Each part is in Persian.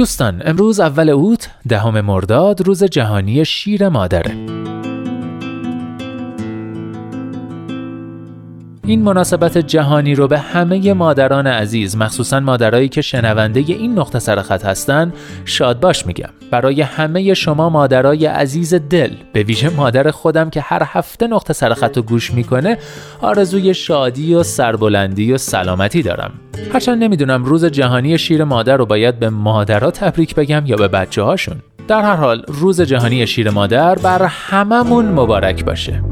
دوستان امروز اول اوت دهم مرداد روز جهانی شیر مادره. این مناسبت جهانی رو به همه مادران عزیز مخصوصا مادرایی که شنونده این نقطه سرخط هستن شاد باش میگم. برای همه شما مادرای عزیز دل به ویژه مادر خودم که هر هفته نقطه سرخط رو گوش می‌کنه آرزوی شادی و سربلندی و سلامتی دارم. هرچند نمی‌دونم روز جهانی شیر مادر رو باید به مادرها تبریک بگم یا به بچه هاشون در هر حال روز جهانی شیر مادر بر هممون مبارک باشه.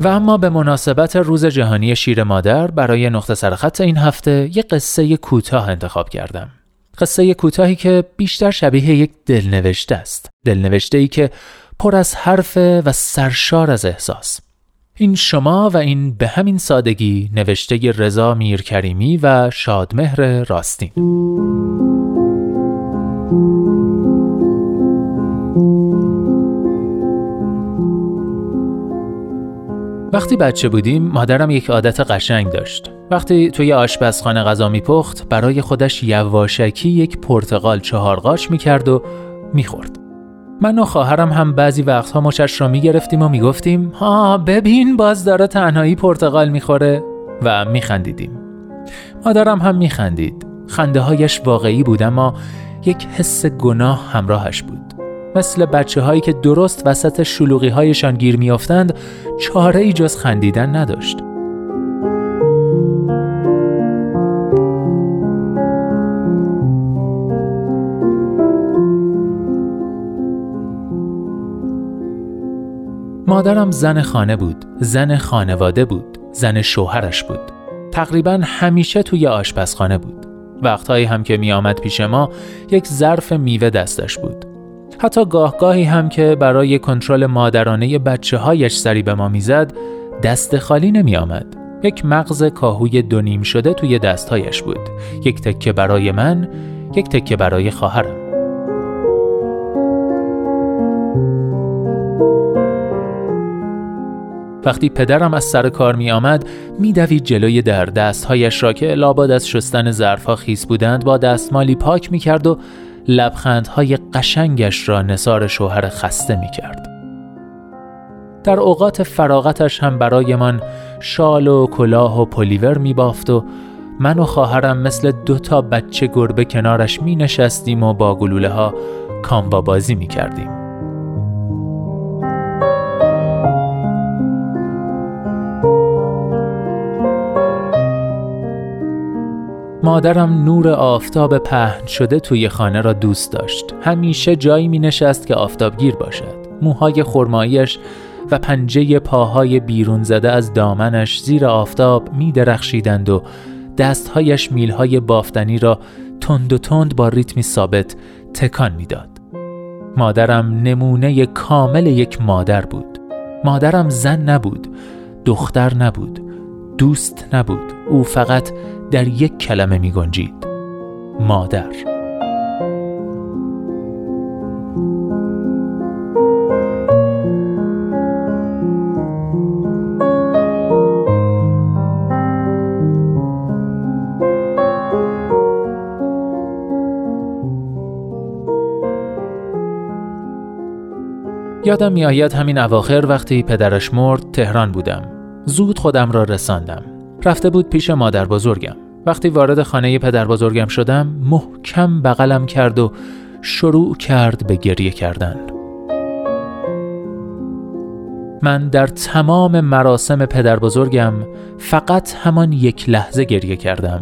و اما به مناسبت روز جهانی شیر مادر برای نقطه سرخط این هفته یک قصه کوتاه انتخاب کردم. قصه کوتاهی که بیشتر شبیه یک دلنوشته است. دلنوشته ای که پر از حرف و سرشار از احساس. این شما و این به همین سادگی نوشته رضا میرکریمی و شادمهر راستین. وقتی بچه بودیم مادرم یک عادت قشنگ داشت. وقتی توی آشپزخانه غذا میپخت برای خودش یواشکی یک پرتقال چهار قاچ می‌کرد و می‌خورد. من و خواهرم هم بعضی وقتها مچش را می‌گرفتیم و می‌گفتیم ها ببین باز داره تنهایی پرتقال می‌خوره و میخندیدیم. مادرم هم میخندید. خنده هایش واقعی بود اما یک حس گناه همراهش بود. مثل بچه هایی که درست وسط شلوغی هایشان گیر میافتند چاره ای جز خندیدن نداشت. مادرم زن خانه بود، زن خانواده بود، زن شوهرش بود. تقریبا همیشه توی آشپزخانه بود. وقتهایی هم که می آمد پیش ما یک ظرف میوه دستش بود. حتی گاهگاهی هم که برای کنترل مادرانه بچه هایش سری به ما می‌زد دست خالی نمی آمد. یک مغز کاهوی دونیم شده توی دستهایش بود. یک تکه برای من، یک تکه برای خواهرم. وقتی پدرم از سر کار می آمد می دوید جلوی در دستهایش را که لابد از شستن ظرفها خیس بودند با دستمالی پاک می کرد و لبخندهای قشنگش را نصار شوهر خسته می کرد. در اوقات فراغتش هم برایمان شال و کلاه و پلیور می بافت و من و خواهرم مثل دو تا بچه گربه کنارش می نشستیم و با گلوله ها کامبا بازی می کردیم. مادرم نور آفتاب پهن شده توی خانه را دوست داشت. همیشه جایی می نشست که آفتابگیر باشد. موهای خرماییش و پنجه پاهای بیرون زده از دامنش زیر آفتاب می درخشیدند و دستهایش میلهای بافتنی را تند و تند با ریتمی ثابت تکان می‌داد. مادرم نمونه کامل یک مادر بود. مادرم زن نبود، دختر نبود، دوست نبود. او فقط در یک کلمه می گنجید. مادر. یادم میآید همین اواخر وقتی پدرش مرد تهران بودم. زود خودم را رساندم. رفته بود پیش مادر بزرگم. وقتی وارد خانه پدر بزرگم شدم محکم بغلم کرد و شروع کرد به گریه کردن. من در تمام مراسم پدر بزرگم فقط همان یک لحظه گریه کردم.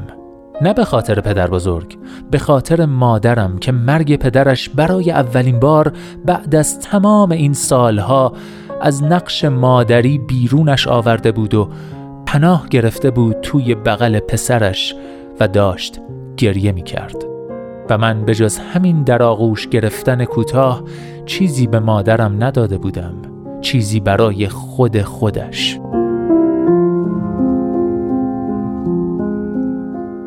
نه به خاطر پدر بزرگ به خاطر مادرم که مرگ پدرش برای اولین بار بعد از تمام این سالها از نقش مادری بیرونش آورده بود و پناه گرفته بود توی بغل پسرش و داشت گریه می کرد و من به جز همین در آغوش گرفتن کوتاه چیزی به مادرم نداده بودم چیزی برای خود خودش.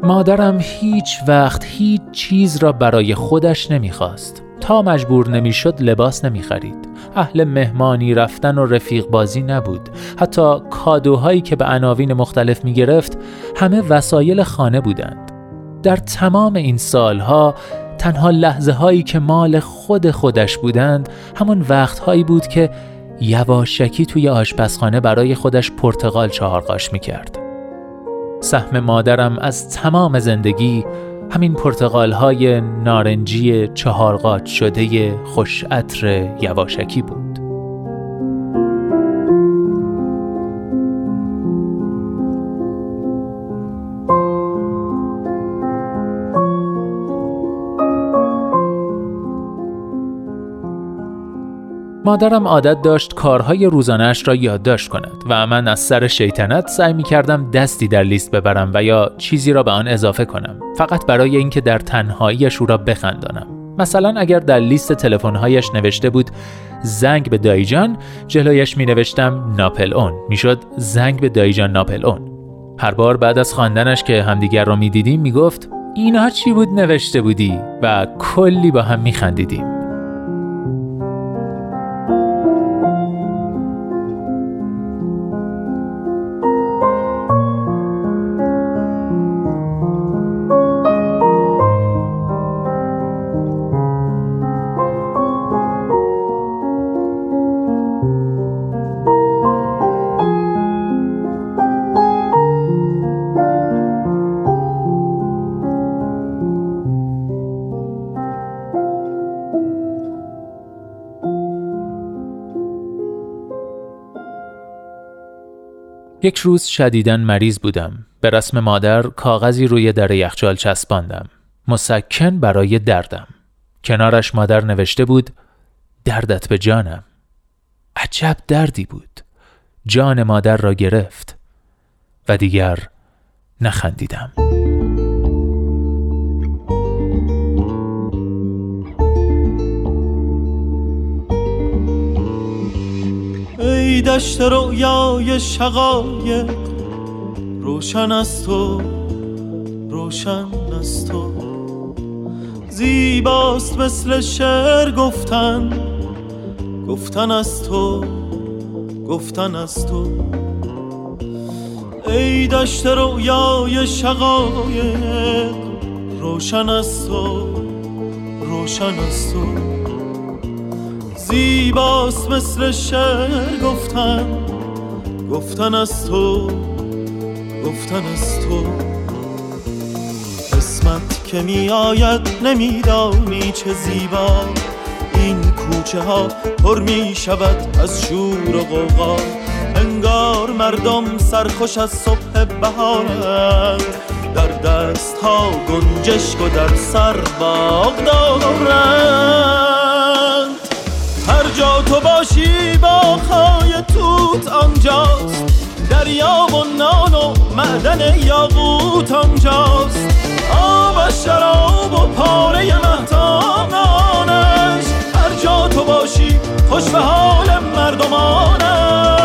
مادرم هیچ وقت هیچ چیز را برای خودش نمی‌خواست. تا مجبور نمی‌شد لباس نمی‌خرید. اهل مهمانی رفتن و رفیق بازی نبود. حتی کادوهایی که به عناوین مختلف می‌گرفت همه وسایل خانه بودند. در تمام این سالها تنها لحظه هایی که مال خود خودش بودند همون وقتهایی بود که یواشکی توی آشپزخانه برای خودش پرتغال چهارقاش می‌کرد. سهم مادرم از تمام زندگی همین پرتغال های نارنجی چهارقات شده خوش یواشکی بود. مادرم عادت داشت کارهای روزانش را یادداشت کند و من از سر شیطنت سعی می کردم دستی در لیست ببرم و یا چیزی را به آن اضافه کنم فقط برای اینکه در تنهاییش او را بخندانم. مثلا اگر در لیست تلفن‌هایش نوشته بود زنگ به دایجان جلویش می نوشتم ناپل اون می‌شد زنگ به دایجان ناپل اون هر بار بعد از خواندنش که همدیگر را می‌دیدیم می‌گفت اینها چی بود نوشته بودی؟ و کلی با هم میخندیدیم. یک روز شدیدن مریض بودم. به رسم مادر کاغذی روی در یخچال چسباندم. مسکن برای دردم. کنارش مادر نوشته بود دردت به جانم. عجب دردی بود. جان مادر را گرفت و دیگر نخندیدم. ای دشت رویای شقایق. روشن از تو روشن از تو. زیباست مثل شعر گفتن. گفتن از تو گفتن از تو. ای دشت رویای شقایق روشن از تو روشن از تو. زیباست مثل شعر گفتن. گفتن از تو گفتن از تو. قسمت که می آید نمیدانی چه زیبا. این کوچه ها پر می شود از شور و غوغا. انگار مردم سرخوش از صبح بهارند. در دست ها گنجشک و در سر باغ دارند خای توت آنجاست. دریا و نان و معدن یاقوت آنجاست. آب شراب و پاره مهتانانش هر جا تو باشی خوش به حال مردمانش.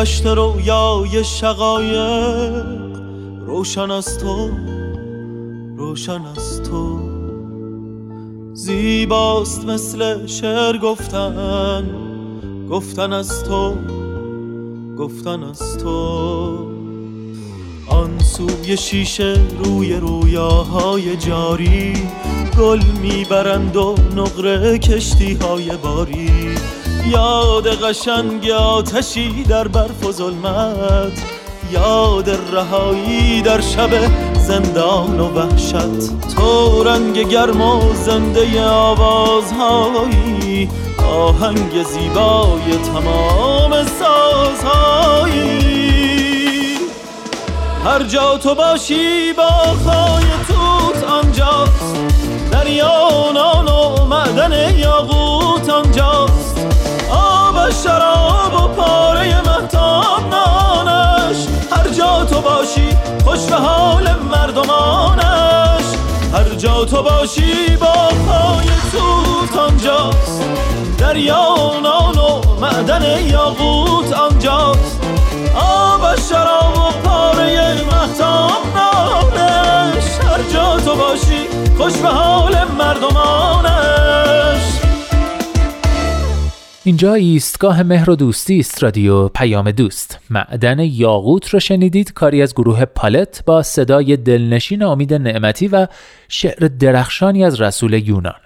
دشت رویای شقایق. روشن از تو روشن از تو. زیباست مثل شعر گفتن. گفتن از تو گفتن از تو. آن سوی شیشه روی رویاهای جاری. گل می‌برند و نقره کشتی های باری. یاد قشنگ آتشی در برف و ظلمت یاد رهایی در شب زندان و وحشت. تو رنگ گرم و زنده آوازهایی آهنگ زیبای تمام سازهایی. هر جا تو باشی با خای توت آنجاست. دریا نان و معدن یاقوت آنجاست. حال مردمانش. هر جا تو باشی با خای توت آنجاست دریا نان و معدن یاقوت آنجاست. آب شراب و پاره محتام نانش هر جا تو باشی خوش به حال اینجا ایستگاه مهر و دوستی است رادیو پیام دوست. معدن یاقوت رو شنیدید؟ کاری از گروه پالت با صدای دلنشین امید نعمتی و شعر درخشانی از رسول یونان.